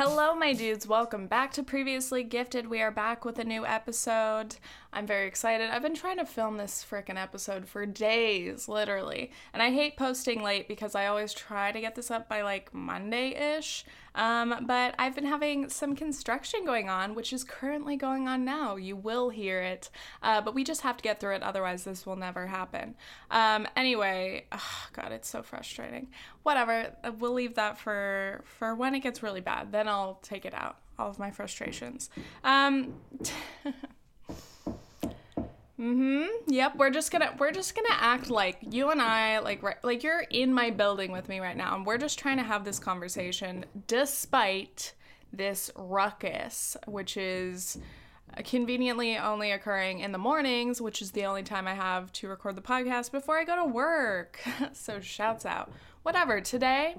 Hello, my dudes. Welcome back to Previously Gifted. We are back with a new episode. I'm very excited. I've been trying to film this freaking episode for days, literally. And I hate posting late because I always try to get this up by like Monday ish. Um, but I've been having some construction going on, which is currently going on now. You will hear it. Uh, but we just have to get through it, otherwise, this will never happen. Um, anyway, oh, God, it's so frustrating. Whatever. We'll leave that for, for when it gets really bad. Then I'll take it out, all of my frustrations. Um, Mm-hmm. Yep. We're just gonna we're just gonna act like you and I like right, like you're in my building with me right now, and we're just trying to have this conversation despite this ruckus, which is conveniently only occurring in the mornings, which is the only time I have to record the podcast before I go to work. so shouts out. Whatever. Today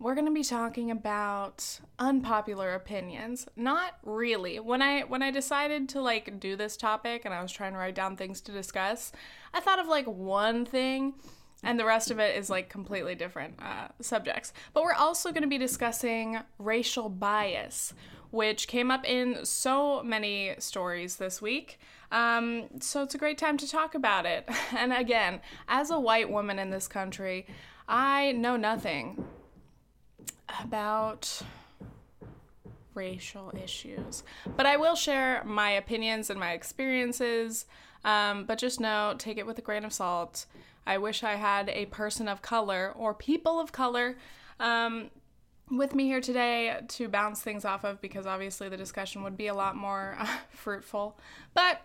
we're going to be talking about unpopular opinions. Not really. When i when i decided to like do this topic and i was trying to write down things to discuss i thought of like one thing and the rest of it is like completely different uh, subjects. But we're also going to be discussing racial bias which came up in so many stories this week. Um, so it's a great time to talk about it. And again as a white woman in this country i know nothing about racial issues. But I will share my opinions and my experiences. Um, but just know, take it with a grain of salt. I wish I had a person of color or people of color um, with me here today to bounce things off of because obviously the discussion would be a lot more uh, fruitful. But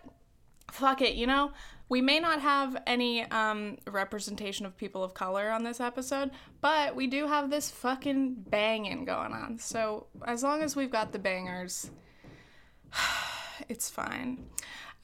fuck it, you know? We may not have any um, representation of people of color on this episode, but we do have this fucking banging going on. So as long as we've got the bangers, it's fine.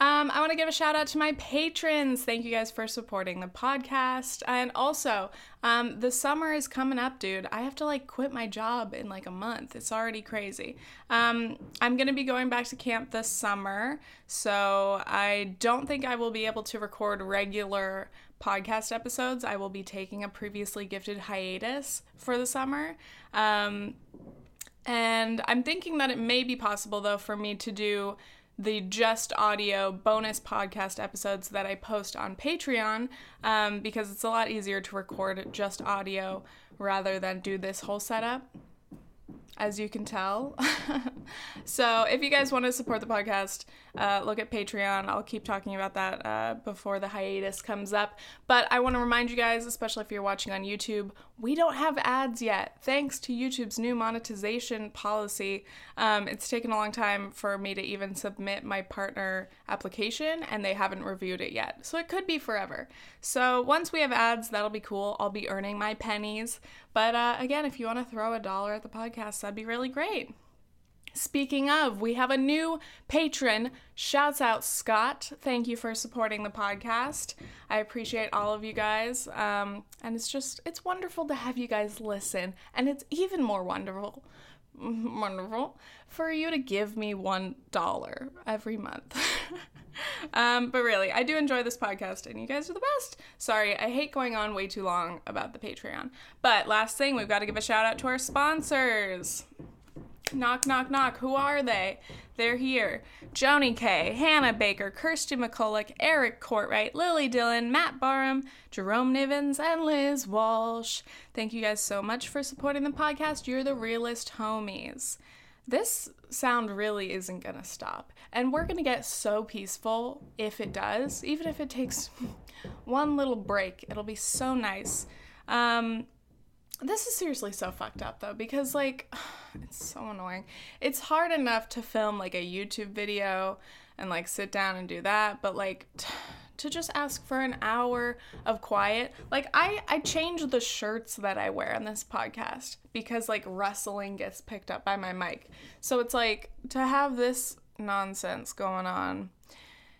Um, I want to give a shout out to my patrons. Thank you guys for supporting the podcast. And also, um, the summer is coming up, dude. I have to like quit my job in like a month. It's already crazy. Um, I'm going to be going back to camp this summer. So I don't think I will be able to record regular podcast episodes. I will be taking a previously gifted hiatus for the summer. Um, and I'm thinking that it may be possible, though, for me to do the just audio bonus podcast episodes that I post on Patreon um, because it's a lot easier to record just audio rather than do this whole setup as you can tell. so, if you guys want to support the podcast, uh, look at Patreon. I'll keep talking about that uh, before the hiatus comes up. But I want to remind you guys, especially if you're watching on YouTube, we don't have ads yet. Thanks to YouTube's new monetization policy, um, it's taken a long time for me to even submit my partner application, and they haven't reviewed it yet. So, it could be forever. So, once we have ads, that'll be cool. I'll be earning my pennies. But uh, again, if you want to throw a dollar at the podcast, that'd be really great. Speaking of, we have a new patron. Shouts out, Scott. Thank you for supporting the podcast. I appreciate all of you guys. Um, and it's just, it's wonderful to have you guys listen. And it's even more wonderful, wonderful for you to give me one dollar every month. um, but really, I do enjoy this podcast, and you guys are the best. Sorry, I hate going on way too long about the Patreon. But last thing, we've got to give a shout out to our sponsors. Knock, knock, knock. Who are they? They're here. Joni K, Hannah Baker, Kirsty McCulloch, Eric Courtwright, Lily Dillon, Matt Barham, Jerome Nivens, and Liz Walsh. Thank you guys so much for supporting the podcast. You're the realest homies. This sound really isn't gonna stop. And we're gonna get so peaceful if it does, even if it takes one little break. It'll be so nice. Um, this is seriously so fucked up though because like it's so annoying. It's hard enough to film like a YouTube video and like sit down and do that, but like t- to just ask for an hour of quiet. Like I I change the shirts that I wear on this podcast because like rustling gets picked up by my mic. So it's like to have this nonsense going on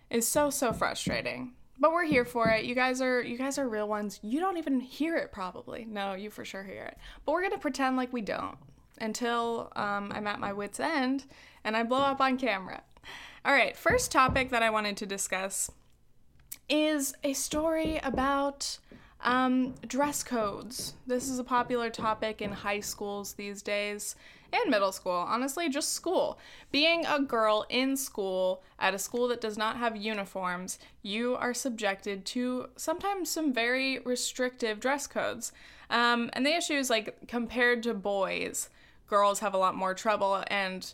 is so so frustrating but we're here for it. You guys are you guys are real ones. You don't even hear it probably. No, you for sure hear it. But we're gonna pretend like we don't until um, I'm at my wits end and I blow up on camera. All right, first topic that I wanted to discuss is a story about Um, dress codes. This is a popular topic in high schools these days and middle school. Honestly, just school. Being a girl in school at a school that does not have uniforms, you are subjected to sometimes some very restrictive dress codes. Um, and the issue is like compared to boys, girls have a lot more trouble and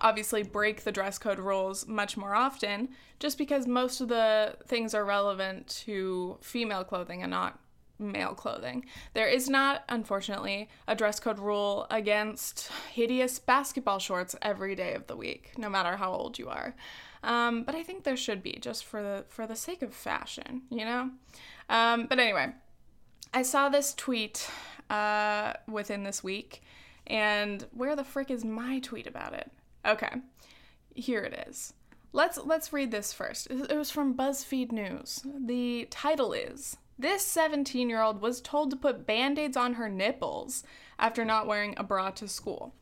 obviously break the dress code rules much more often just because most of the things are relevant to female clothing and not male clothing. There is not, unfortunately, a dress code rule against hideous basketball shorts every day of the week, no matter how old you are. Um, but I think there should be, just for the for the sake of fashion, you know. Um, but anyway, I saw this tweet uh, within this week, and where the frick is my tweet about it? Okay, here it is. Let's let's read this first. It was from BuzzFeed News. The title is this 17 year old was told to put band aids on her nipples after not wearing a bra to school.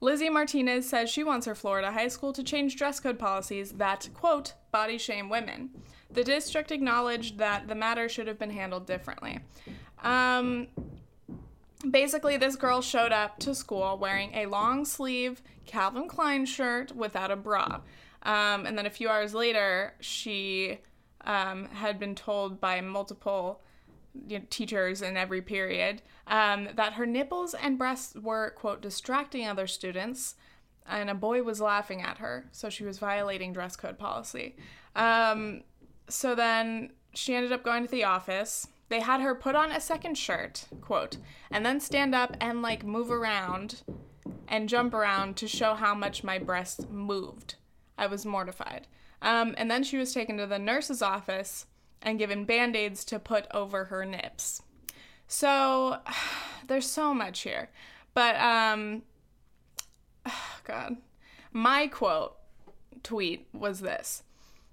Lizzie Martinez says she wants her Florida high school to change dress code policies that, quote, body shame women. The district acknowledged that the matter should have been handled differently. Um, basically, this girl showed up to school wearing a long sleeve Calvin Klein shirt without a bra. Um, and then a few hours later, she um, had been told by multiple you know, teachers in every period um, that her nipples and breasts were, quote, distracting other students, and a boy was laughing at her, so she was violating dress code policy. Um, so then she ended up going to the office. They had her put on a second shirt, quote, and then stand up and like move around and jump around to show how much my breasts moved. I was mortified. Um, and then she was taken to the nurse's office and given band aids to put over her nips. So there's so much here. But, um, God. My quote tweet was this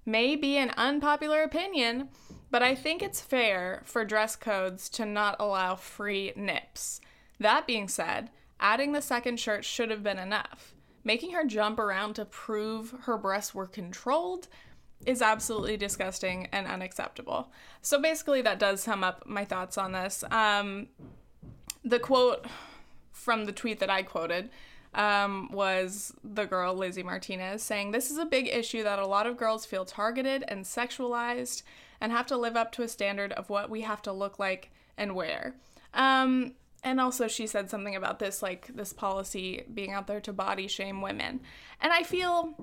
May be an unpopular opinion, but I think it's fair for dress codes to not allow free nips. That being said, adding the second shirt should have been enough. Making her jump around to prove her breasts were controlled is absolutely disgusting and unacceptable. So basically, that does sum up my thoughts on this. Um, the quote from the tweet that I quoted um, was the girl Lizzie Martinez saying, This is a big issue that a lot of girls feel targeted and sexualized and have to live up to a standard of what we have to look like and wear. Um, and also she said something about this like this policy being out there to body shame women. And i feel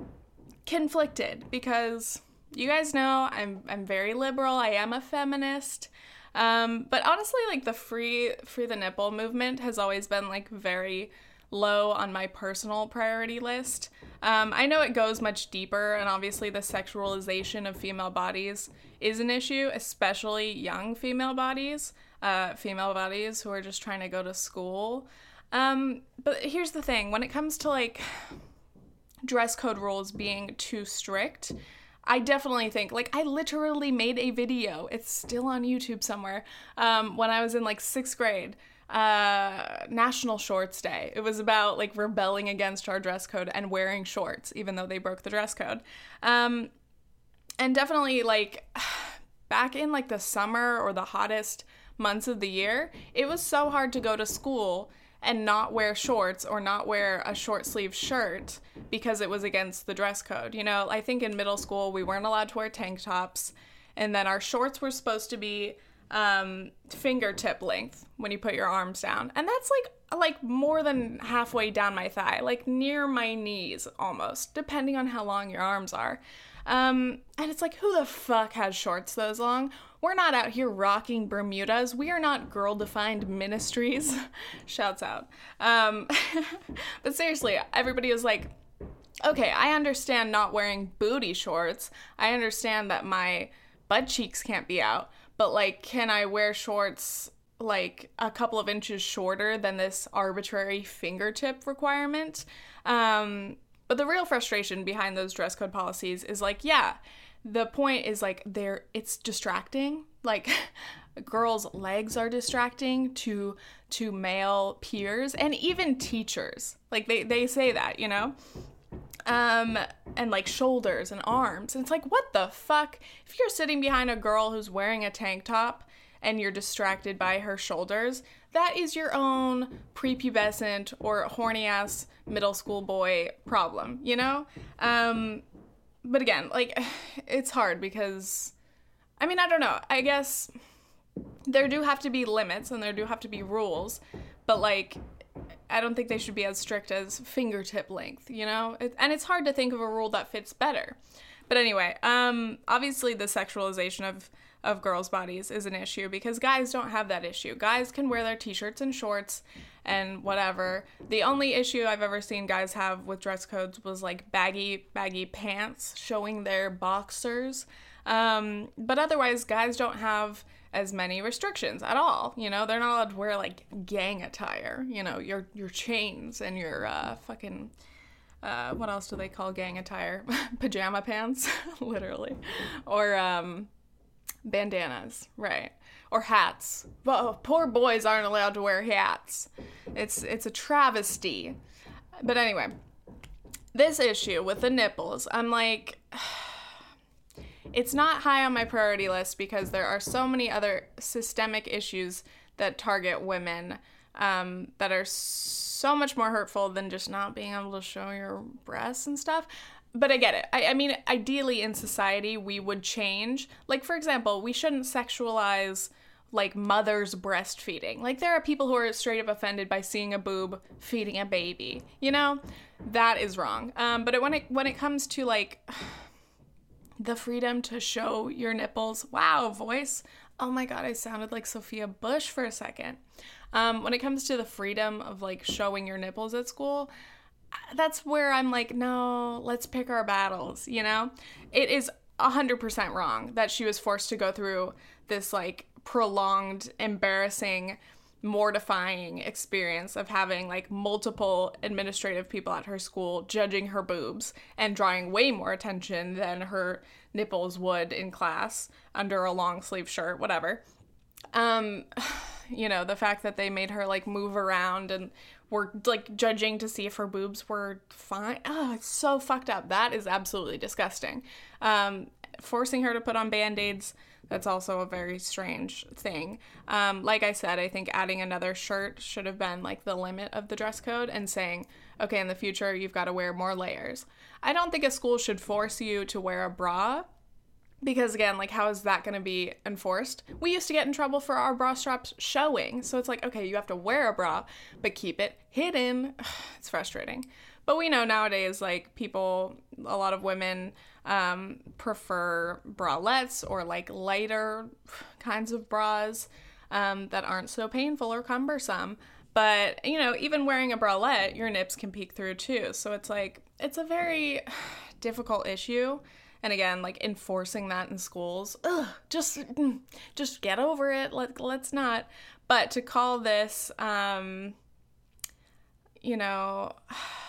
conflicted because you guys know i'm i'm very liberal. I am a feminist. Um, but honestly like the free free the nipple movement has always been like very low on my personal priority list um, i know it goes much deeper and obviously the sexualization of female bodies is an issue especially young female bodies uh, female bodies who are just trying to go to school. Um, but here's the thing when it comes to like dress code rules being too strict, I definitely think, like, I literally made a video. It's still on YouTube somewhere. Um, when I was in like sixth grade, uh, National Shorts Day. It was about like rebelling against our dress code and wearing shorts, even though they broke the dress code. Um, and definitely, like, back in like the summer or the hottest months of the year, it was so hard to go to school and not wear shorts or not wear a short sleeve shirt because it was against the dress code. You know, I think in middle school we weren't allowed to wear tank tops, and then our shorts were supposed to be um, fingertip length when you put your arms down, and that's like like more than halfway down my thigh, like near my knees almost, depending on how long your arms are. Um, and it's like, who the fuck has shorts those long? We're not out here rocking Bermudas. We are not girl defined ministries. Shouts out. Um, but seriously, everybody was like, okay, I understand not wearing booty shorts. I understand that my butt cheeks can't be out. But, like, can I wear shorts like a couple of inches shorter than this arbitrary fingertip requirement? Um, but the real frustration behind those dress code policies is like, yeah, the point is like they're it's distracting. Like girls' legs are distracting to to male peers and even teachers. Like they they say that, you know? Um and like shoulders and arms. And it's like what the fuck? If you're sitting behind a girl who's wearing a tank top and you're distracted by her shoulders, that is your own prepubescent or horny ass middle school boy problem, you know? Um, but again, like, it's hard because, I mean, I don't know. I guess there do have to be limits and there do have to be rules, but like, I don't think they should be as strict as fingertip length, you know? It, and it's hard to think of a rule that fits better. But anyway, um, obviously the sexualization of of girls' bodies is an issue because guys don't have that issue. Guys can wear their t-shirts and shorts and whatever. The only issue I've ever seen guys have with dress codes was like baggy baggy pants showing their boxers. Um, but otherwise, guys don't have as many restrictions at all. You know, they're not allowed to wear like gang attire. You know, your your chains and your uh, fucking uh, what else do they call gang attire? Pajama pants, literally, or um, bandanas, right? Or hats. Well, poor boys aren't allowed to wear hats. It's it's a travesty. But anyway, this issue with the nipples, I'm like it's not high on my priority list because there are so many other systemic issues that target women um, that are so much more hurtful than just not being able to show your breasts and stuff but I get it. I, I, mean, ideally in society, we would change. Like, for example, we shouldn't sexualize like mothers breastfeeding. Like, there are people who are straight up offended by seeing a boob feeding a baby. You know, that is wrong. Um, but it, when it when it comes to like the freedom to show your nipples, wow, voice. Oh my god, I sounded like Sophia Bush for a second. Um, when it comes to the freedom of like showing your nipples at school, that's where I'm like, no, let's pick our battles, you know? It is 100% wrong that she was forced to go through this like prolonged, embarrassing, mortifying experience of having like multiple administrative people at her school judging her boobs and drawing way more attention than her nipples would in class under a long sleeve shirt, whatever. Um, you know, the fact that they made her like move around and were like judging to see if her boobs were fine. Oh, it's so fucked up. That is absolutely disgusting. Um, forcing her to put on band aids, that's also a very strange thing. Um, like I said, I think adding another shirt should have been like the limit of the dress code and saying, okay, in the future, you've got to wear more layers. I don't think a school should force you to wear a bra because again like how is that going to be enforced we used to get in trouble for our bra straps showing so it's like okay you have to wear a bra but keep it hidden it's frustrating but we know nowadays like people a lot of women um, prefer bralettes or like lighter kinds of bras um, that aren't so painful or cumbersome. But you know even wearing a bralette your nips can peek through too. So it's like it's a very difficult issue. And again like enforcing that in schools ugh, just mm, just get over it. Let, let's not. But to call this um you know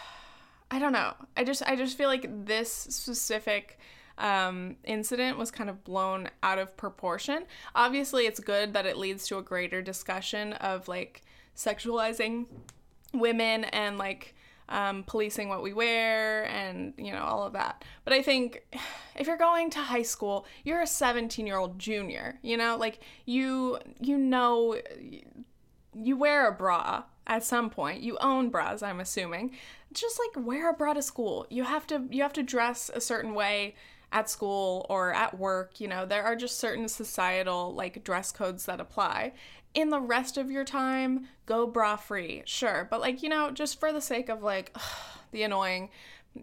i don't know. I just i just feel like this specific um, incident was kind of blown out of proportion. Obviously, it's good that it leads to a greater discussion of like sexualizing women and like um, policing what we wear and you know all of that. But i think if you're going to high school you're a 17 year old junior you know? Like you you know you wear a bra at some point. You own bras i'm assuming just like wear a bra to school you have to you have to dress a certain way at school or at work you know there are just certain societal like dress codes that apply in the rest of your time, go bra free, sure. But like, you know, just for the sake of like ugh, the annoying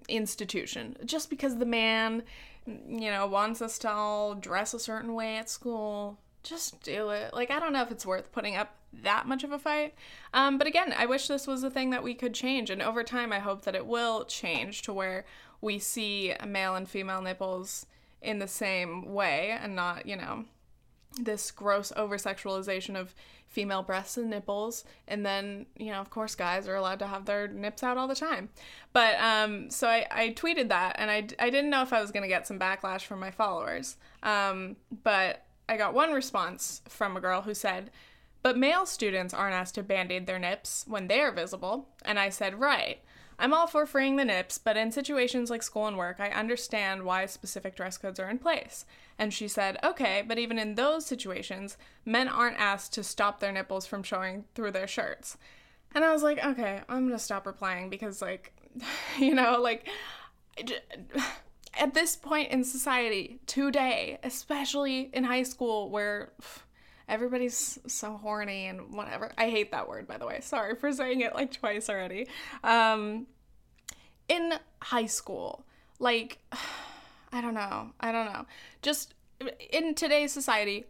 institution, just because the man, you know, wants us to all dress a certain way at school, just do it. Like, I don't know if it's worth putting up that much of a fight. Um, but again, I wish this was a thing that we could change. And over time, I hope that it will change to where we see male and female nipples in the same way and not, you know, this gross over sexualization of female breasts and nipples and then you know of course guys are allowed to have their nips out all the time but um so i, I tweeted that and I, I didn't know if i was going to get some backlash from my followers um but i got one response from a girl who said but male students aren't asked to band-aid their nips when they are visible and i said right I'm all for freeing the nips, but in situations like school and work, I understand why specific dress codes are in place. And she said, okay, but even in those situations, men aren't asked to stop their nipples from showing through their shirts. And I was like, okay, I'm gonna stop replying because, like, you know, like, at this point in society, today, especially in high school where everybody's so horny and whatever. I hate that word, by the way. Sorry for saying it like twice already. Um, in high school, like, I don't know. I don't know. Just in today's society,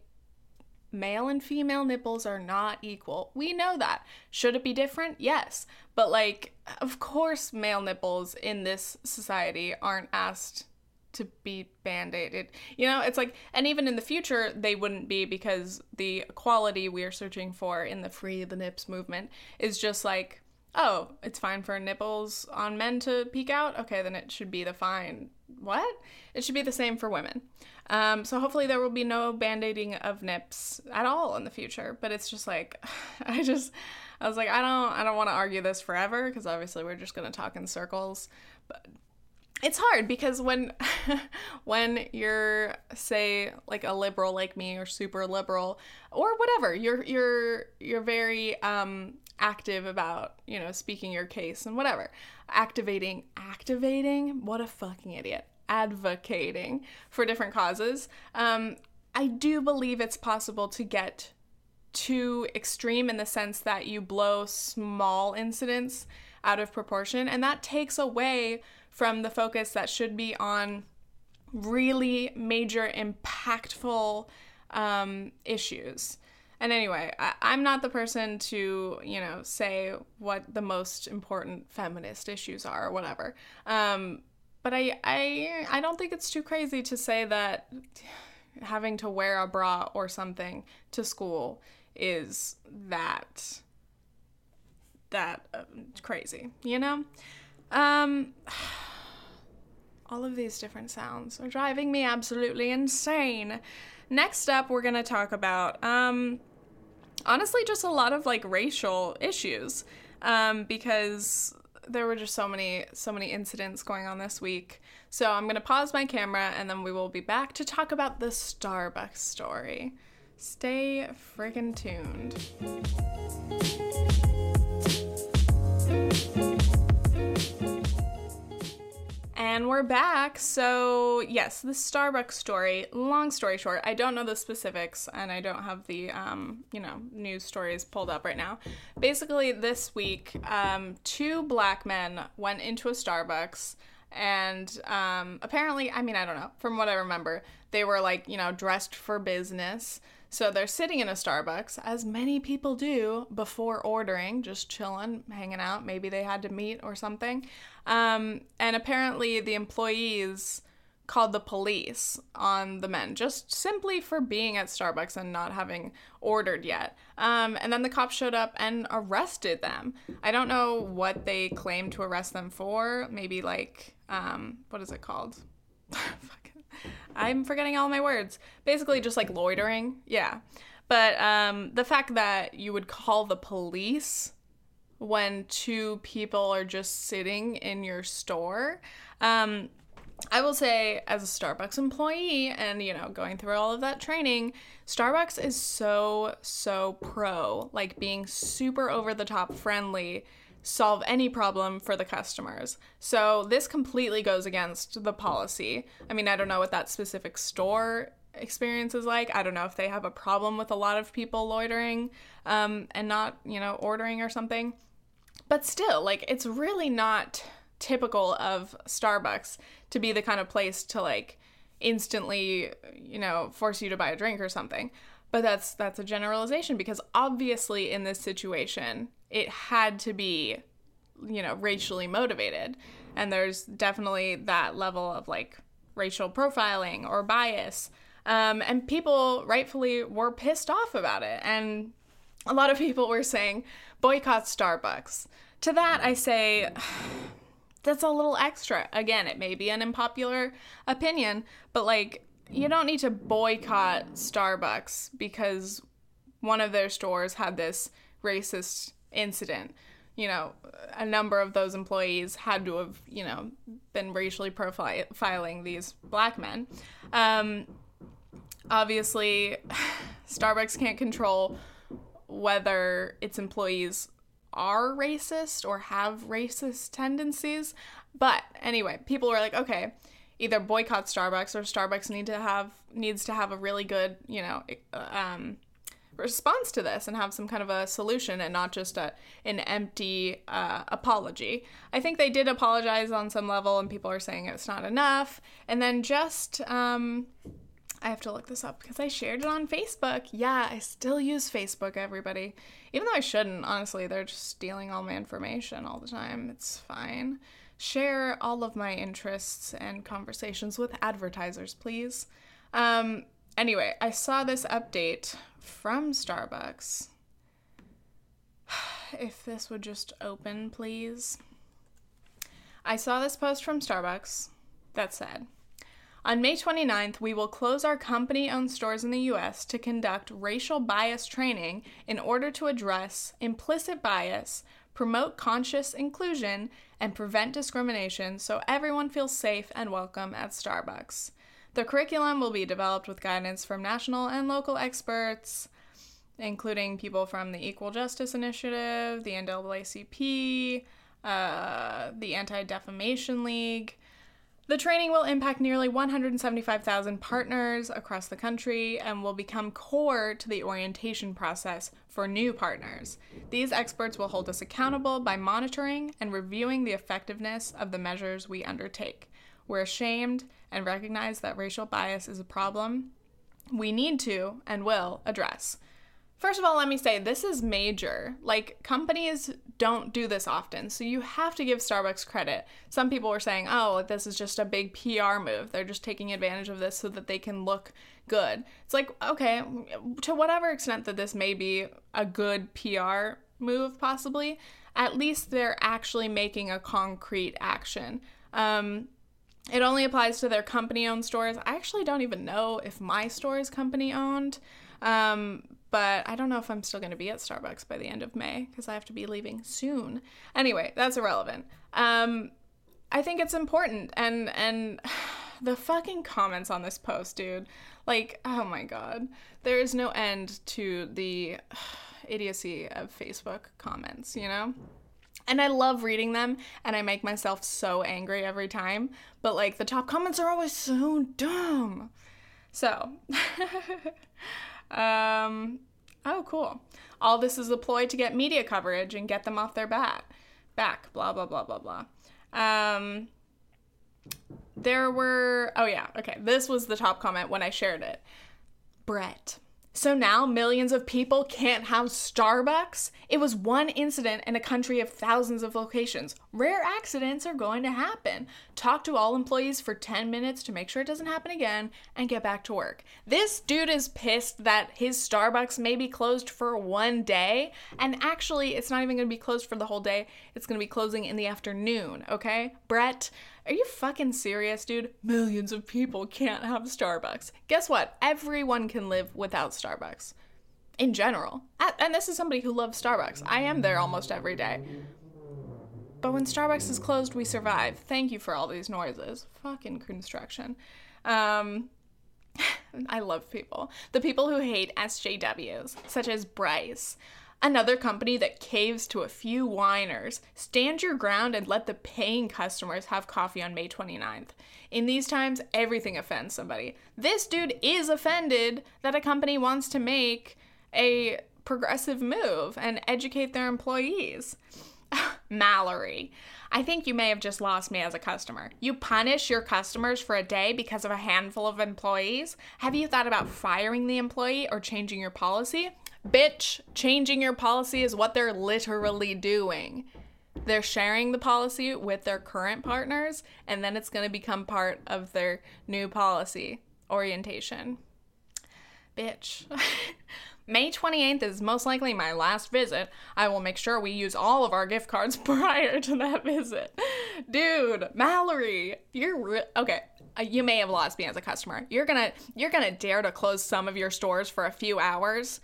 male and female nipples are not equal. We know that. Should it be different? Yes. But, like, of course, male nipples in this society aren't asked to be band-aided. You know, it's like and even in the future they wouldn't be because the equality we are searching for in the free the nips movement is just like, oh, it's fine for nipples on men to peek out. Okay, then it should be the fine. What? It should be the same for women. Um, so hopefully there will be no band-aiding of nips at all in the future. But it's just like, I just, I was like, I don't, I don't want to argue this forever because obviously we're just gonna talk in circles. But it's hard because when when you're say like a liberal like me or super liberal or whatever you're you're you're very um active about you know speaking your case and whatever. Activating activating? What a fucking idiot. Advocating for different causes. Um i do believe it's possible to get too extreme in the sense that you blow small incidents out of proportion and that takes away from the focus that should be on really major, impactful um, issues. And anyway, I, am not the person to, you know, say what the most important feminist issues are or whatever. Um, but I, I, I don't think it's too crazy to say that having to wear a bra or something to school is that that uh, crazy, you know? Um, all of these different sounds are driving me absolutely insane. Next up, we're gonna talk about, um, honestly, just a lot of like racial issues, um, because there were just so many, so many incidents going on this week. So I'm gonna pause my camera and then we will be back to talk about the Starbucks story. Stay friggin' tuned. And we're back. So, yes, the Starbucks story. Long story short, I don't know the specifics and I don't have the, um, you know, news stories pulled up right now. Basically, this week, um, two black men went into a Starbucks and um, apparently, I mean, I don't know, from what I remember, they were like, you know, dressed for business. So they're sitting in a Starbucks, as many people do before ordering, just chilling, hanging out. Maybe they had to meet or something. Um, and apparently, the employees called the police on the men just simply for being at Starbucks and not having ordered yet. Um, and then the cops showed up and arrested them. I don't know what they claimed to arrest them for. Maybe like, um, what is it called? I'm forgetting all my words. Basically, just like loitering. Yeah. But um, the fact that you would call the police when two people are just sitting in your store. Um, I will say, as a Starbucks employee and, you know, going through all of that training, Starbucks is so, so pro, like being super over the top friendly solve any problem for the customers. So this completely goes against the policy. I mean, I don't know what that specific store experience is like. I don't know if they have a problem with a lot of people loitering um, and not, you know, ordering or something. But still, like, it's really not typical of Starbucks to be the kind of place to, like, instantly, you know, force you to buy a drink or something. But that's that's a generalization because obviously in this situation it had to be you know racially motivated. And there's definitely that level of like racial profiling or bias. Um, and people rightfully were pissed off about it. And a lot of people were saying boycott starbucks to that i say that's a little extra again it may be an unpopular opinion but like you don't need to boycott starbucks because one of their stores had this racist incident. you know, a number of those employees had to have, you know, been racially profiling these black men. Um, obviously, Starbucks can't control whether its employees are racist or have racist tendencies. But anyway, people were like, okay, either boycott Starbucks or Starbucks need to have needs to have a really good, you know, um, response to this and have some kind of a solution and not just a an empty uh, apology. I think they did apologize on some level, and people are saying it's not enough. And then just um, I have to look this up because I shared it on Facebook. Yeah, I still use Facebook, everybody. Even though I shouldn't, honestly, they're just stealing all my information all the time. It's fine. Share all of my interests and conversations with advertisers, please. Um, anyway, I saw this update from Starbucks. If this would just open, please. I saw this post from Starbucks that said, on May 29th, we will close our company owned stores in the US to conduct racial bias training in order to address implicit bias, promote conscious inclusion, and prevent discrimination so everyone feels safe and welcome at Starbucks. The curriculum will be developed with guidance from national and local experts, including people from the Equal Justice Initiative, the NAACP, uh, the Anti Defamation League. The training will impact nearly 175,000 partners across the country and will become core to the orientation process for new partners. These experts will hold us accountable by monitoring and reviewing the effectiveness of the measures we undertake. We're ashamed and recognize that racial bias is a problem we need to and will address. First of all, let me say this is major. Like, companies don't do this often, so you have to give Starbucks credit. Some people were saying, oh, this is just a big PR move. They're just taking advantage of this so that they can look good. It's like, okay, to whatever extent that this may be a good PR move, possibly, at least they're actually making a concrete action. Um, it only applies to their company owned stores. I actually don't even know if my store is company owned. Um, but I don't know if I'm still going to be at Starbucks by the end of May because I have to be leaving soon. Anyway, that's irrelevant. Um, I think it's important, and and the fucking comments on this post, dude. Like, oh my god, there is no end to the idiocy of Facebook comments. You know. And I love reading them and I make myself so angry every time. But like the top comments are always so dumb. So, um, oh, cool. All this is a ploy to get media coverage and get them off their bat, back, blah, blah, blah, blah, blah. Um, there were, oh yeah, okay. This was the top comment when I shared it. Brett. So now millions of people can't have Starbucks? It was one incident in a country of thousands of locations. Rare accidents are going to happen. Talk to all employees for 10 minutes to make sure it doesn't happen again and get back to work. This dude is pissed that his Starbucks may be closed for one day, and actually, it's not even going to be closed for the whole day. It's going to be closing in the afternoon, okay? Brett, are you fucking serious, dude? Millions of people can't have Starbucks. Guess what? Everyone can live without Starbucks. In general. And this is somebody who loves Starbucks. I am there almost every day. But when Starbucks is closed, we survive. Thank you for all these noises. Fucking construction. Um, I love people. The people who hate SJWs, such as Bryce. Another company that caves to a few whiners. Stand your ground and let the paying customers have coffee on May 29th. In these times, everything offends somebody. This dude is offended that a company wants to make a progressive move and educate their employees. Mallory. I think you may have just lost me as a customer. You punish your customers for a day because of a handful of employees? Have you thought about firing the employee or changing your policy? Bitch, changing your policy is what they're literally doing. They're sharing the policy with their current partners, and then it's going to become part of their new policy orientation. Bitch. May 28th is most likely my last visit. I will make sure we use all of our gift cards prior to that visit. Dude, Mallory, you're re- okay. Uh, you may have lost me as a customer. You're gonna you're gonna dare to close some of your stores for a few hours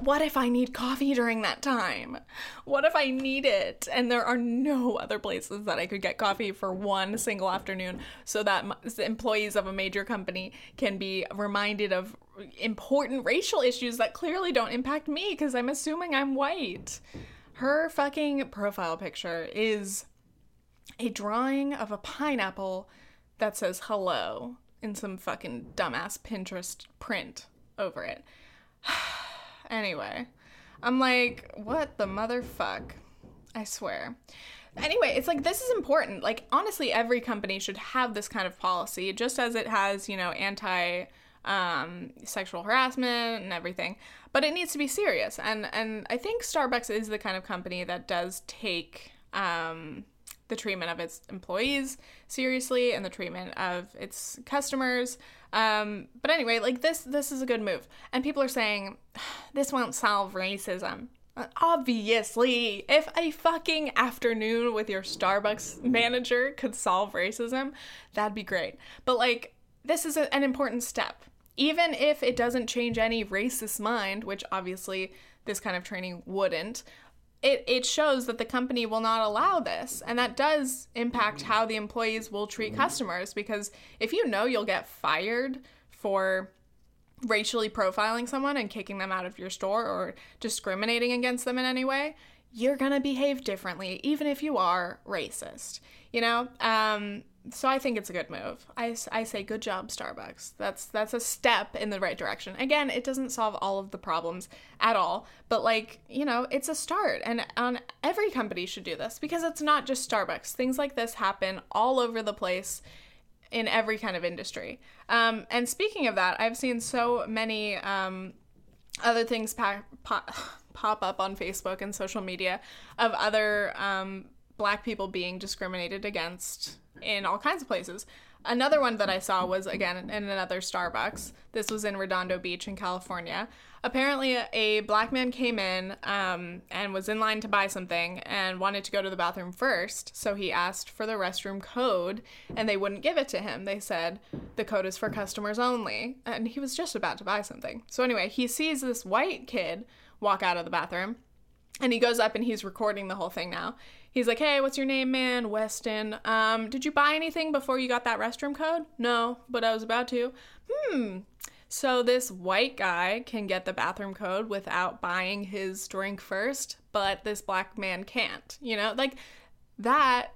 what if I need coffee during that time? What if I need it and there are no other places that I could get coffee for one single afternoon so that employees of a major company can be reminded of important racial issues that clearly don't impact me because I'm assuming I'm white. Her fucking profile picture is a drawing of a pineapple that says hello in some fucking dumbass Pinterest print over it. Anyway, I'm like, what the motherfuck? I swear. Anyway, it's like this is important. Like honestly, every company should have this kind of policy, just as it has, you know, anti um, sexual harassment and everything. But it needs to be serious, and and I think Starbucks is the kind of company that does take um, the treatment of its employees seriously and the treatment of its customers. Um, but anyway, like this, this is a good move. And people are saying this won't solve racism. Uh, obviously, if a fucking afternoon with your Starbucks manager could solve racism, that'd be great. But like, this is a, an important step. Even if it doesn't change any racist mind, which obviously this kind of training wouldn't, it, it shows that the company will not allow this. And that does impact how the employees will treat customers because if you know you'll get fired for racially profiling someone and kicking them out of your store or discriminating against them in any way, you're going to behave differently, even if you are racist. You know? Um, so I think it's a good move. I, I say good job Starbucks. That's that's a step in the right direction. Again, it doesn't solve all of the problems at all, but like, you know, it's a start and on every company should do this because it's not just Starbucks. Things like this happen all over the place in every kind of industry. Um, and speaking of that, I've seen so many um, other things pop, pop, pop up on Facebook and social media of other um, black people being discriminated against in all kinds of places. Another one that I saw was again in another Starbucks. This was in Redondo Beach in California. Apparently, a black man came in um, and was in line to buy something and wanted to go to the bathroom first. So he asked for the restroom code and they wouldn't give it to him. They said, the code is for customers only. And he was just about to buy something. So, anyway, he sees this white kid walk out of the bathroom and he goes up and he's recording the whole thing now. He's like, "Hey, what's your name, man? Weston. Um, did you buy anything before you got that restroom code? No, but I was about to. Hmm. So this white guy can get the bathroom code without buying his drink first, but this black man can't. You know, like that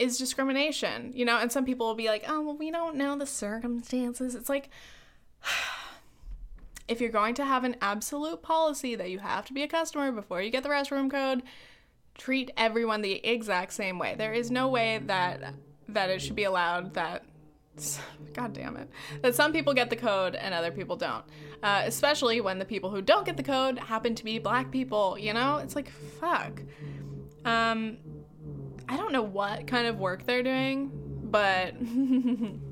is discrimination. You know, and some people will be like, "Oh, well, we don't know the circumstances." It's like if you're going to have an absolute policy that you have to be a customer before you get the restroom code, treat everyone the exact same way. There is no way that that it should be allowed that God damn it. That some people get the code and other people don't. Uh, especially when the people who don't get the code happen to be black people, you know? It's like, fuck. Um, I don't know what kind of work they're doing, but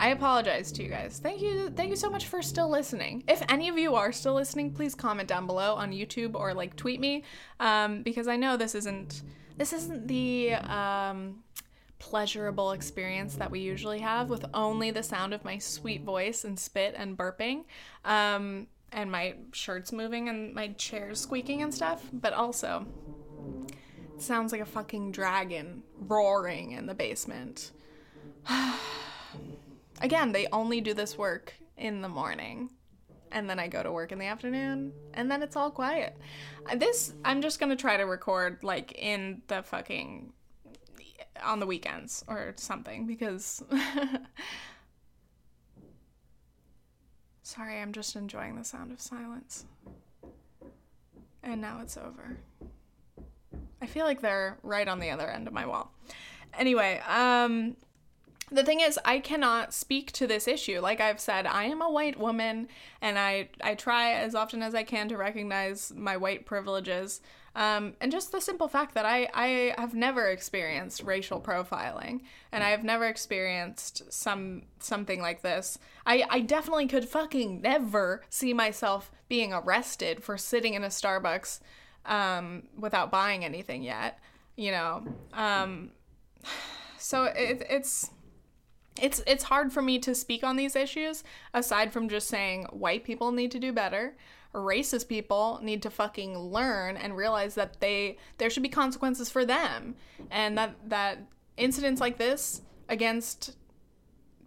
I apologize to you guys. Thank you, thank you so much for still listening. If any of you are still listening, please comment down below on YouTube or like tweet me, um, because I know this isn't this isn't the um, pleasurable experience that we usually have with only the sound of my sweet voice and spit and burping. Um, and my shirts moving and my chairs squeaking and stuff, but also it sounds like a fucking dragon roaring in the basement. Again, they only do this work in the morning. And then I go to work in the afternoon, and then it's all quiet. Uh, this, I'm just gonna try to record like in the fucking on the weekends or something because Sorry, I'm just enjoying the sound of silence. And now it's over. I feel like they're right on the other end of my wall. Anyway, um the thing is i cannot speak to this issue like i've said i am a white woman and i i try as often as i can to recognize my white privileges um, and just the simple fact that I, I have never experienced racial profiling and I have never experienced some something like this. I, I definitely could fucking never see myself being arrested for sitting in a Starbucks um, without buying anything yet, you know. Um, so it, it's it's it's hard for me to speak on these issues aside from just saying white people need to do better. Racist people need to fucking learn and realize that they there should be consequences for them. And that that incidents like this against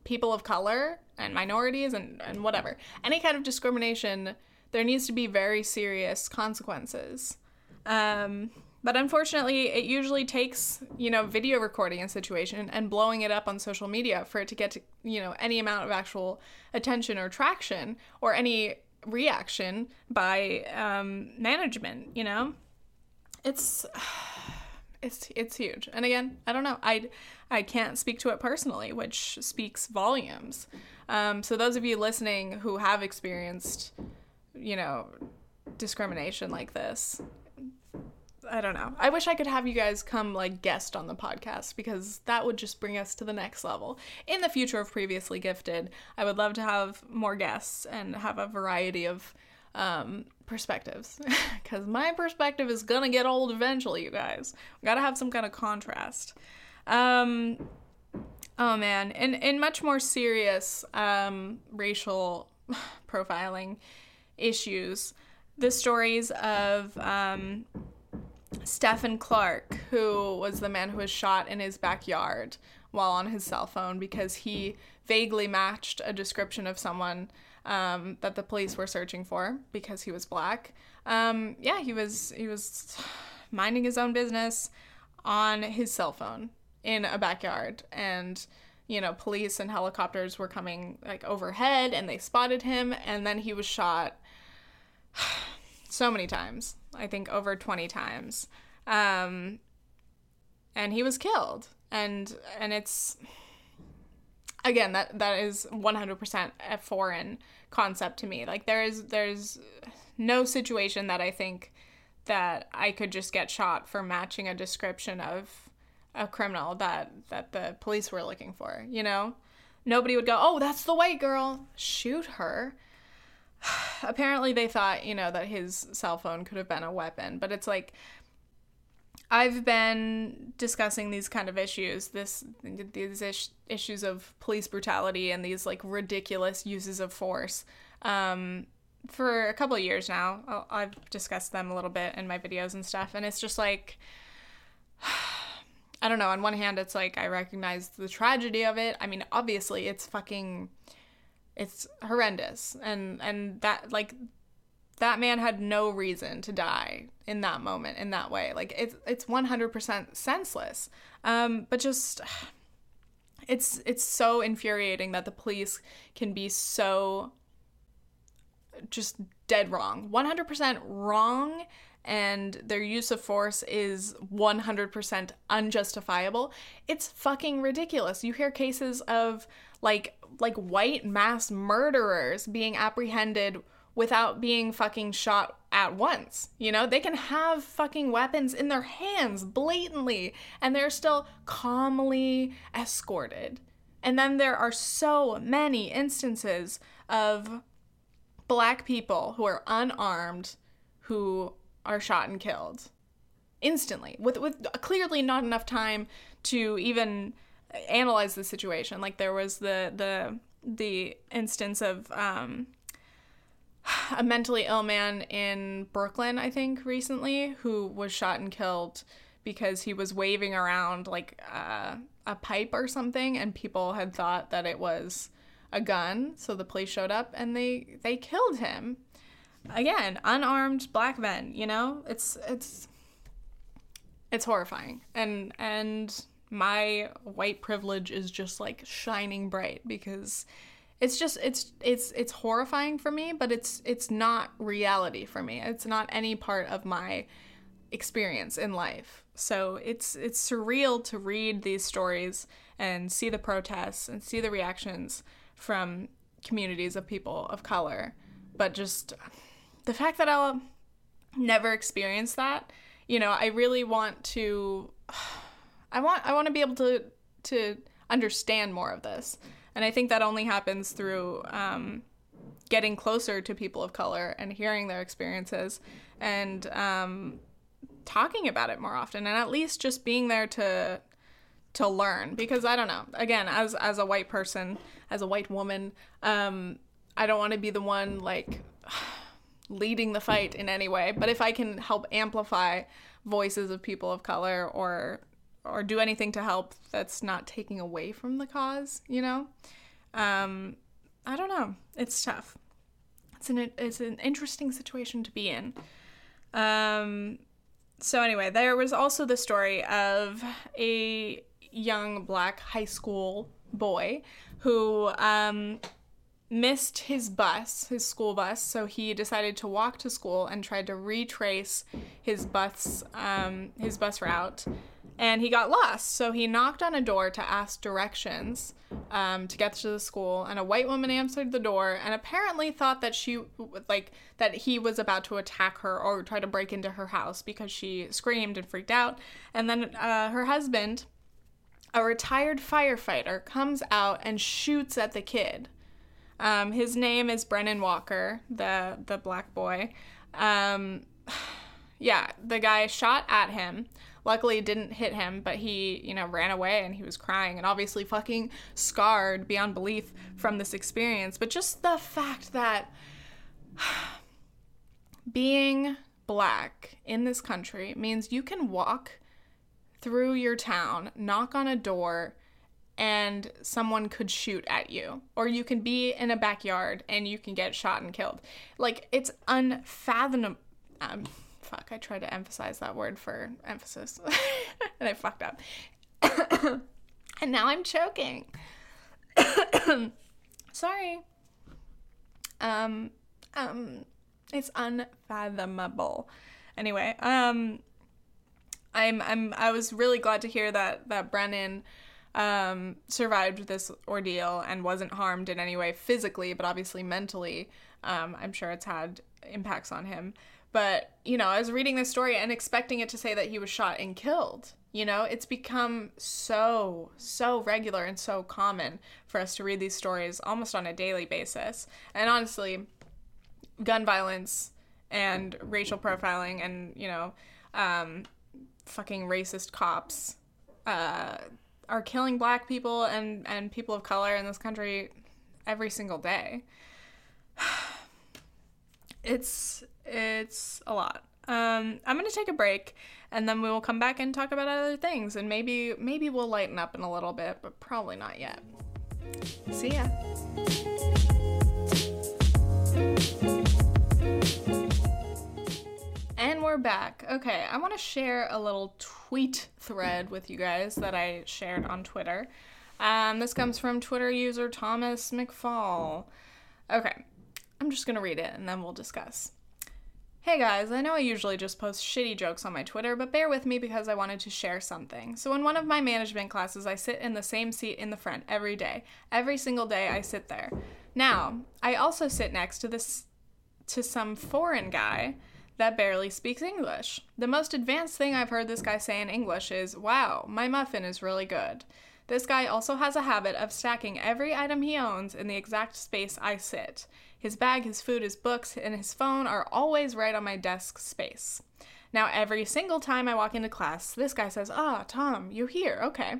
people of color and minorities and, and whatever any kind of discrimination there needs to be very serious consequences. Um, but unfortunately, it usually takes, you know, video recording a situation and blowing it up on social media for it to get to, you know, any amount of actual attention or traction or any reaction by um, management, you know? It's it's it's huge. And again, I don't know. I I can't speak to it personally, which speaks volumes. Um, so those of you listening who have experienced, you know, discrimination like this, I don't know. I wish I could have you guys come like guest on the podcast because that would just bring us to the next level. In the future of previously gifted, I would love to have more guests and have a variety of um, perspectives because my perspective is gonna get old eventually. You guys, we gotta have some kind of contrast. Um, oh man, in in much more serious um, racial profiling issues, the stories of um, Stephon Clark, who was the man who was shot in his backyard while on his cell phone because he vaguely matched a description of someone um, that the police were searching for because he was black. Um, yeah, he was he was minding his own business on his cell phone in a backyard and you know police and helicopters were coming like overhead and they spotted him and then he was shot so many times. I think over 20 times. Um, and he was killed. And and it's again that that is 100% a foreign concept to me. Like there is there's no situation that I think that I could just get shot for matching a description of a criminal that that the police were looking for, you know? Nobody would go, "Oh, that's the white girl. Shoot her." Apparently they thought, you know, that his cell phone could have been a weapon, but it's like I've been discussing these kind of issues, this these ish, issues of police brutality and these like ridiculous uses of force um, for a couple years now. I've discussed them a little bit in my videos and stuff, and it's just like I don't know. On one hand, it's like I recognize the tragedy of it. I mean, obviously, it's fucking it's horrendous. And and that like that man had no reason to die in that moment in that way. Like it's it's 100% senseless. Um but just it's it's so infuriating that the police can be so just dead wrong. 100% wrong and their use of force is 100% unjustifiable. It's fucking ridiculous. You hear cases of like like white mass murderers being apprehended without being fucking shot at once. You know, they can have fucking weapons in their hands blatantly and they're still calmly escorted. And then there are so many instances of black people who are unarmed who are shot and killed instantly with with clearly not enough time to even analyze the situation. Like there was the the the instance of um, a mentally ill man in Brooklyn, I think, recently, who was shot and killed because he was waving around like uh, a pipe or something, and people had thought that it was a gun. So the police showed up and they they killed him. Again, unarmed black men. You know, it's it's it's horrifying, and and my white privilege is just like shining bright because it's just it's it's it's horrifying for me but it's it's not reality for me. It's not any part of my experience in life. So it's it's surreal to read these stories and see the protests and see the reactions from communities of people of color. But just the fact that I'll never experience that you know I really want to I want I want to be able to to understand more of this, and I think that only happens through um, getting closer to people of color and hearing their experiences and um, talking about it more often, and at least just being there to to learn because I don't know. Again, as as a white person, as a white woman, um, I don't want to be the one like leading the fight in any way. But if I can help amplify voices of people of color or or do anything to help that's not taking away from the cause, you know, um, I don't know. It's tough. It's an it's an interesting situation to be in. Um, so anyway, there was also the story of a young black high school boy who um, missed his bus, his school bus, so he decided to walk to school and tried to retrace his bus um, his bus route and he got lost. So he knocked on a door to ask directions um, to get to the school, and a white woman answered the door and apparently thought that she like that he was about to attack her or try to break into her house because she screamed and freaked out. And then uh, her husband, a retired firefighter, comes out and shoots at the kid. Um, his name is Brennan Walker, the the black boy. Um, yeah, the guy shot at him Luckily, didn't hit him, but he, you know, ran away and he was crying and obviously fucking scarred beyond belief from this experience. But just the fact that being black in this country means you can walk through your town, knock on a door, and someone could shoot at you. Or you can be in a backyard and you can get shot and killed. Like, it's unfathomable. Um, fuck, I tried to emphasize that word for emphasis and I fucked up. and now I'm choking. Sorry. Um um it's unfathomable. Anyway, um I'm I'm I was really glad to hear that that Brennan um, survived this ordeal and wasn't harmed in any way physically, but obviously mentally. Um, I'm sure it's had impacts on him. But, you know, I was reading this story and expecting it to say that he was shot and killed. You know, it's become so, so regular and so common for us to read these stories almost on a daily basis. And honestly, gun violence and racial profiling and, you know, um, fucking racist cops uh, are killing black people and, and people of color in this country every single day. it's it's a lot. Um, I'm gonna take a break, and then we will come back and talk about other things, and maybe maybe we'll lighten up in a little bit, but probably not yet. See ya. And we're back. Okay, I want to share a little tweet thread with you guys that I shared on Twitter. Um, this comes from Twitter user Thomas McFall. Okay, I'm just gonna read it and then we'll discuss. Hey guys, I know I usually just post shitty jokes on my Twitter, but bear with me because I wanted to share something. So, in one of my management classes, I sit in the same seat in the front every day. Every single day, I sit there. Now, I also sit next to this to some foreign guy that barely speaks English. The most advanced thing I've heard this guy say in English is, "Wow, my muffin is really good." This guy also has a habit of stacking every item he owns in the exact space I sit. His bag, his food, his books, and his phone are always right on my desk space. Now, every single time I walk into class, this guy says, Ah, Tom, you here? Okay.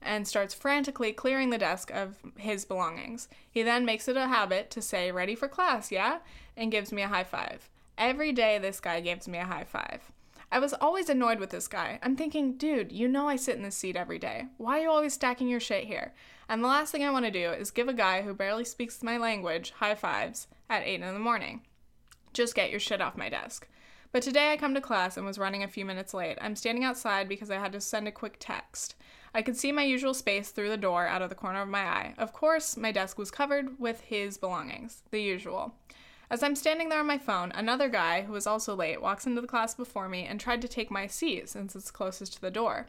And starts frantically clearing the desk of his belongings. He then makes it a habit to say, Ready for class, yeah? And gives me a high five. Every day, this guy gives me a high five. I was always annoyed with this guy. I'm thinking, dude, you know I sit in this seat every day. Why are you always stacking your shit here? And the last thing I want to do is give a guy who barely speaks my language high fives at 8 in the morning. Just get your shit off my desk. But today I come to class and was running a few minutes late. I'm standing outside because I had to send a quick text. I could see my usual space through the door out of the corner of my eye. Of course, my desk was covered with his belongings, the usual. As I'm standing there on my phone, another guy, who was also late, walks into the class before me and tried to take my seat since it's closest to the door.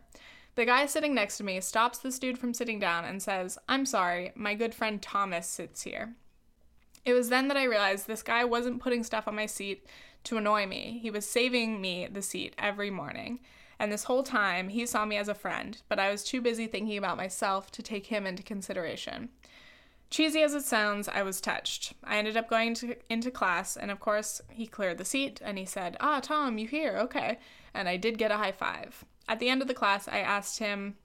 The guy sitting next to me stops this dude from sitting down and says, I'm sorry, my good friend Thomas sits here. It was then that I realized this guy wasn't putting stuff on my seat to annoy me. He was saving me the seat every morning. And this whole time, he saw me as a friend, but I was too busy thinking about myself to take him into consideration. Cheesy as it sounds, I was touched. I ended up going to, into class, and of course, he cleared the seat and he said, Ah, Tom, you here? Okay. And I did get a high five. At the end of the class, I asked him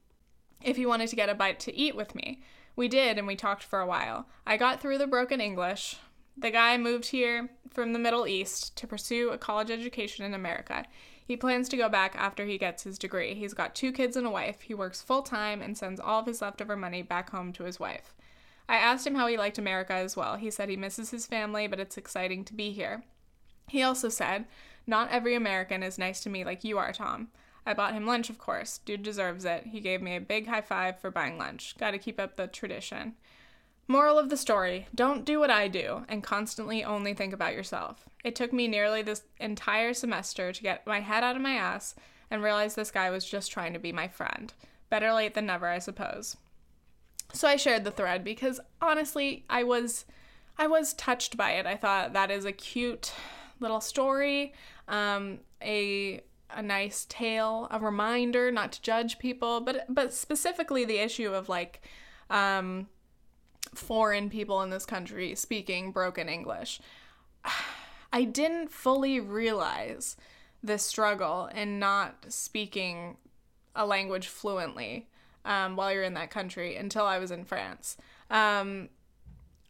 if he wanted to get a bite to eat with me. We did, and we talked for a while. I got through the broken English. The guy moved here from the Middle East to pursue a college education in America. He plans to go back after he gets his degree. He's got two kids and a wife. He works full time and sends all of his leftover money back home to his wife. I asked him how he liked America as well. He said he misses his family, but it's exciting to be here. He also said, Not every American is nice to me like you are, Tom. I bought him lunch, of course. Dude deserves it. He gave me a big high five for buying lunch. Gotta keep up the tradition. Moral of the story don't do what I do and constantly only think about yourself. It took me nearly this entire semester to get my head out of my ass and realize this guy was just trying to be my friend. Better late than never, I suppose. So I shared the thread because honestly, I was I was touched by it. I thought that is a cute little story, um, a a nice tale, a reminder not to judge people, but but specifically the issue of like um, foreign people in this country speaking broken English. I didn't fully realize the struggle in not speaking a language fluently um, while you're in that country until I was in France. Um,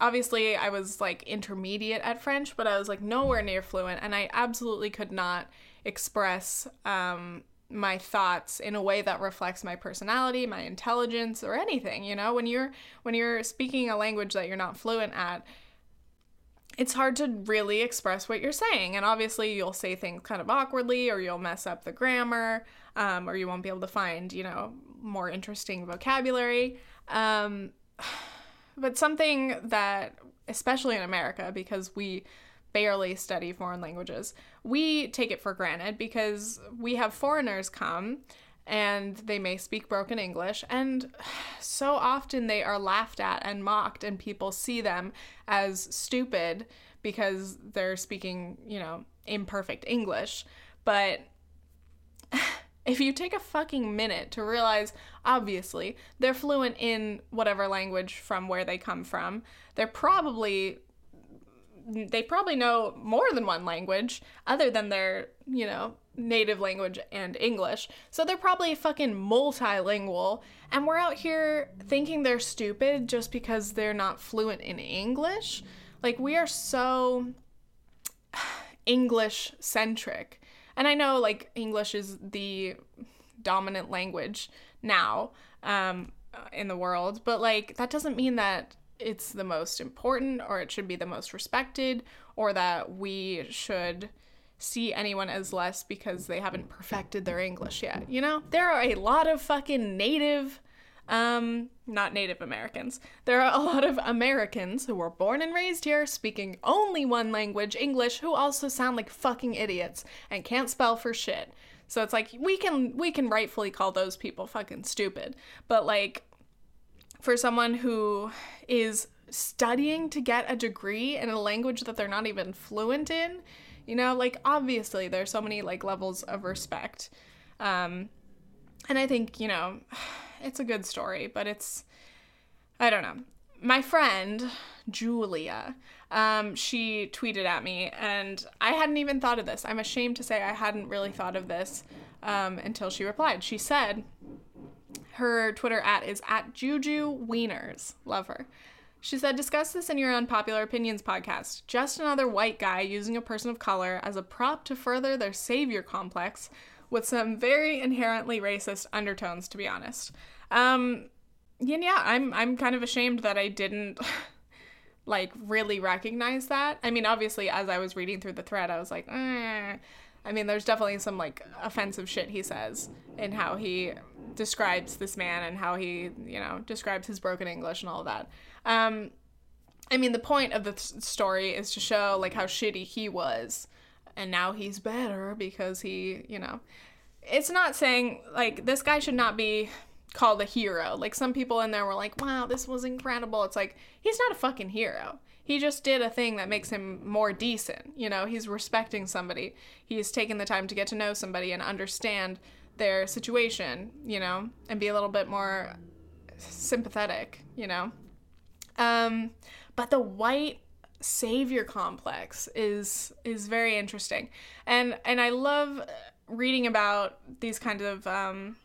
obviously, I was like intermediate at French, but I was like nowhere near fluent, and I absolutely could not express um, my thoughts in a way that reflects my personality, my intelligence, or anything. You know, when you're when you're speaking a language that you're not fluent at, it's hard to really express what you're saying. And obviously, you'll say things kind of awkwardly, or you'll mess up the grammar, um, or you won't be able to find, you know, more interesting vocabulary. Um, but something that, especially in America, because we barely study foreign languages, we take it for granted because we have foreigners come and they may speak broken English, and so often they are laughed at and mocked, and people see them as stupid because they're speaking, you know, imperfect English. But if you take a fucking minute to realize, obviously, they're fluent in whatever language from where they come from, they're probably they probably know more than one language other than their, you know, native language and English. So they're probably fucking multilingual. And we're out here thinking they're stupid just because they're not fluent in English. Like, we are so English centric. And I know, like, English is the dominant language now um, in the world, but, like, that doesn't mean that it's the most important or it should be the most respected or that we should see anyone as less because they haven't perfected their English yet. You know, there are a lot of fucking native um not native Americans. There are a lot of Americans who were born and raised here speaking only one language, English, who also sound like fucking idiots and can't spell for shit. So it's like we can we can rightfully call those people fucking stupid. But like for someone who is studying to get a degree in a language that they're not even fluent in, you know, like obviously there's so many like levels of respect. Um, and I think, you know, it's a good story, but it's, I don't know. My friend, Julia, um, she tweeted at me, and I hadn't even thought of this. I'm ashamed to say I hadn't really thought of this um, until she replied. She said, her Twitter at is at Juju Wieners. Love her. She said, discuss this in your Unpopular Opinions podcast. Just another white guy using a person of color as a prop to further their savior complex with some very inherently racist undertones, to be honest. Um, and yeah, I'm I'm kind of ashamed that I didn't like really recognize that. I mean, obviously, as I was reading through the thread, I was like, eh. I mean, there's definitely some like offensive shit he says in how he describes this man and how he, you know, describes his broken English and all that. Um, I mean, the point of the th- story is to show like how shitty he was, and now he's better because he, you know, it's not saying like this guy should not be called a hero. Like some people in there were like, "Wow, this was incredible." It's like he's not a fucking hero. He just did a thing that makes him more decent. You know, he's respecting somebody. He's taking the time to get to know somebody and understand their situation, you know, and be a little bit more sympathetic, you know. Um, but the white savior complex is is very interesting, and and I love reading about these kinds of um,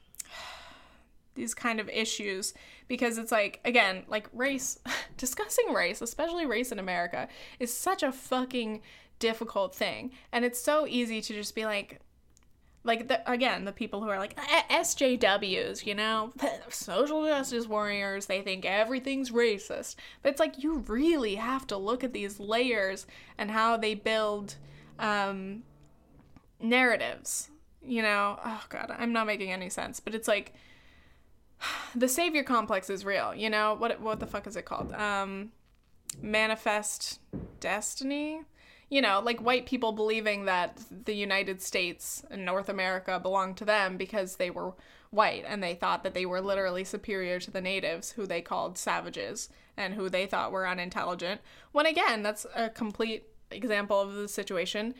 these kind of issues because it's like again like race discussing race especially race in america is such a fucking difficult thing. And it's so easy to just be like like the, again the people who are like sjws you know? Social justice warriors they think everything's racist. But it's like you really have to look at these layers and how they build um, narratives you know? Oh god i'm not making any sense. But it's like the savior complex is real you know what what the fuck is it called um manifest destiny you know, like white people believing that the United States and North America belonged to them because they were white and they thought that they were literally superior to the natives, who they called savages and who they thought were unintelligent. When again, that's a complete example of the situation.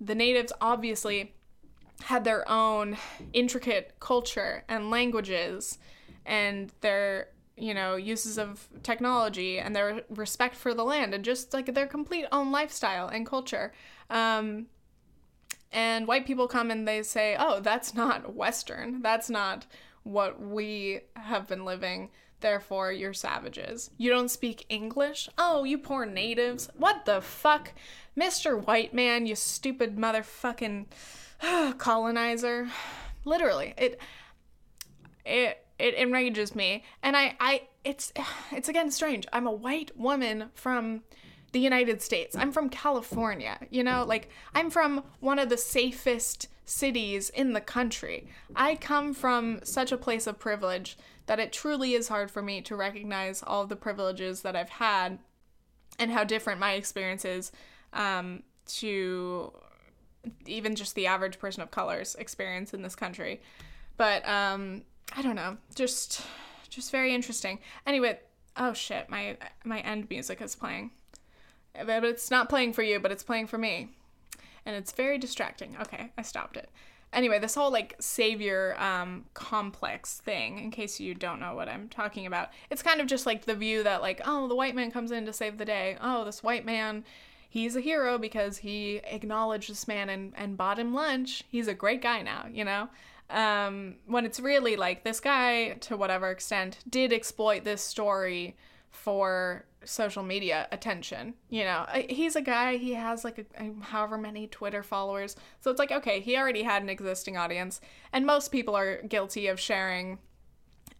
The natives obviously had their own intricate culture and languages and their you know, uses of technology and their respect for the land and just like their complete own lifestyle and culture. Um, and white people come and they say, oh, that's not Western. That's not what we have been living. Therefore, you're savages. You don't speak English? Oh, you poor natives. What the fuck? Mr. White Man, you stupid motherfucking colonizer. Literally, it. It it enrages me and i i it's it's again strange i'm a white woman from the united states i'm from california you know like i'm from one of the safest cities in the country i come from such a place of privilege that it truly is hard for me to recognize all the privileges that i've had and how different my experience is um, to even just the average person of color's experience in this country but um, I don't know, just just very interesting. Anyway, oh shit, my my end music is playing. But it's not playing for you, but it's playing for me. And it's very distracting. Okay, I stopped it. Anyway, this whole like savior um, complex thing, in case you don't know what I'm talking about, it's kind of just like the view that, like, oh, the white man comes in to save the day. Oh, this white man, he's a hero because he acknowledged this man and, and bought him lunch. He's a great guy now, you know? um, when it's really like this guy, to whatever extent, did exploit this story for social media attention. You know, he's a guy, he has like a, a, however many Twitter followers. So it's like, okay, he already had an existing audience. And most people are guilty of sharing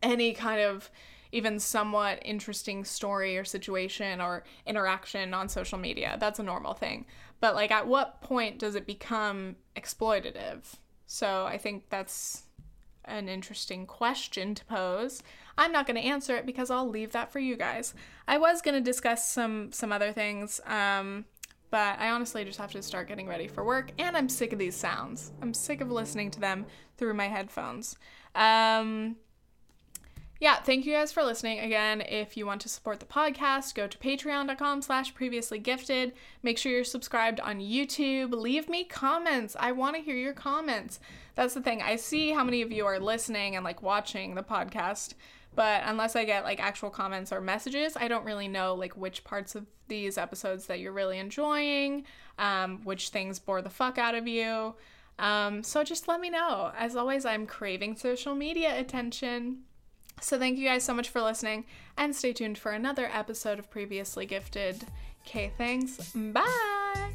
any kind of even somewhat interesting story or situation or interaction on social media. That's a normal thing. But like, at what point does it become exploitative? So I think that's an interesting question to pose. I'm not going to answer it because I'll leave that for you guys. I was going to discuss some some other things, um, but I honestly just have to start getting ready for work, and I'm sick of these sounds. I'm sick of listening to them through my headphones. Um, yeah, thank you guys for listening. Again, if you want to support the podcast, go to patreon.com slash previously gifted. Make sure you're subscribed on YouTube. Leave me comments. I want to hear your comments. That's the thing. I see how many of you are listening and like watching the podcast, but unless I get like actual comments or messages, I don't really know like which parts of these episodes that you're really enjoying, um, which things bore the fuck out of you. Um, so just let me know. As always, I'm craving social media attention. So, thank you guys so much for listening, and stay tuned for another episode of Previously Gifted. Okay, thanks. Bye.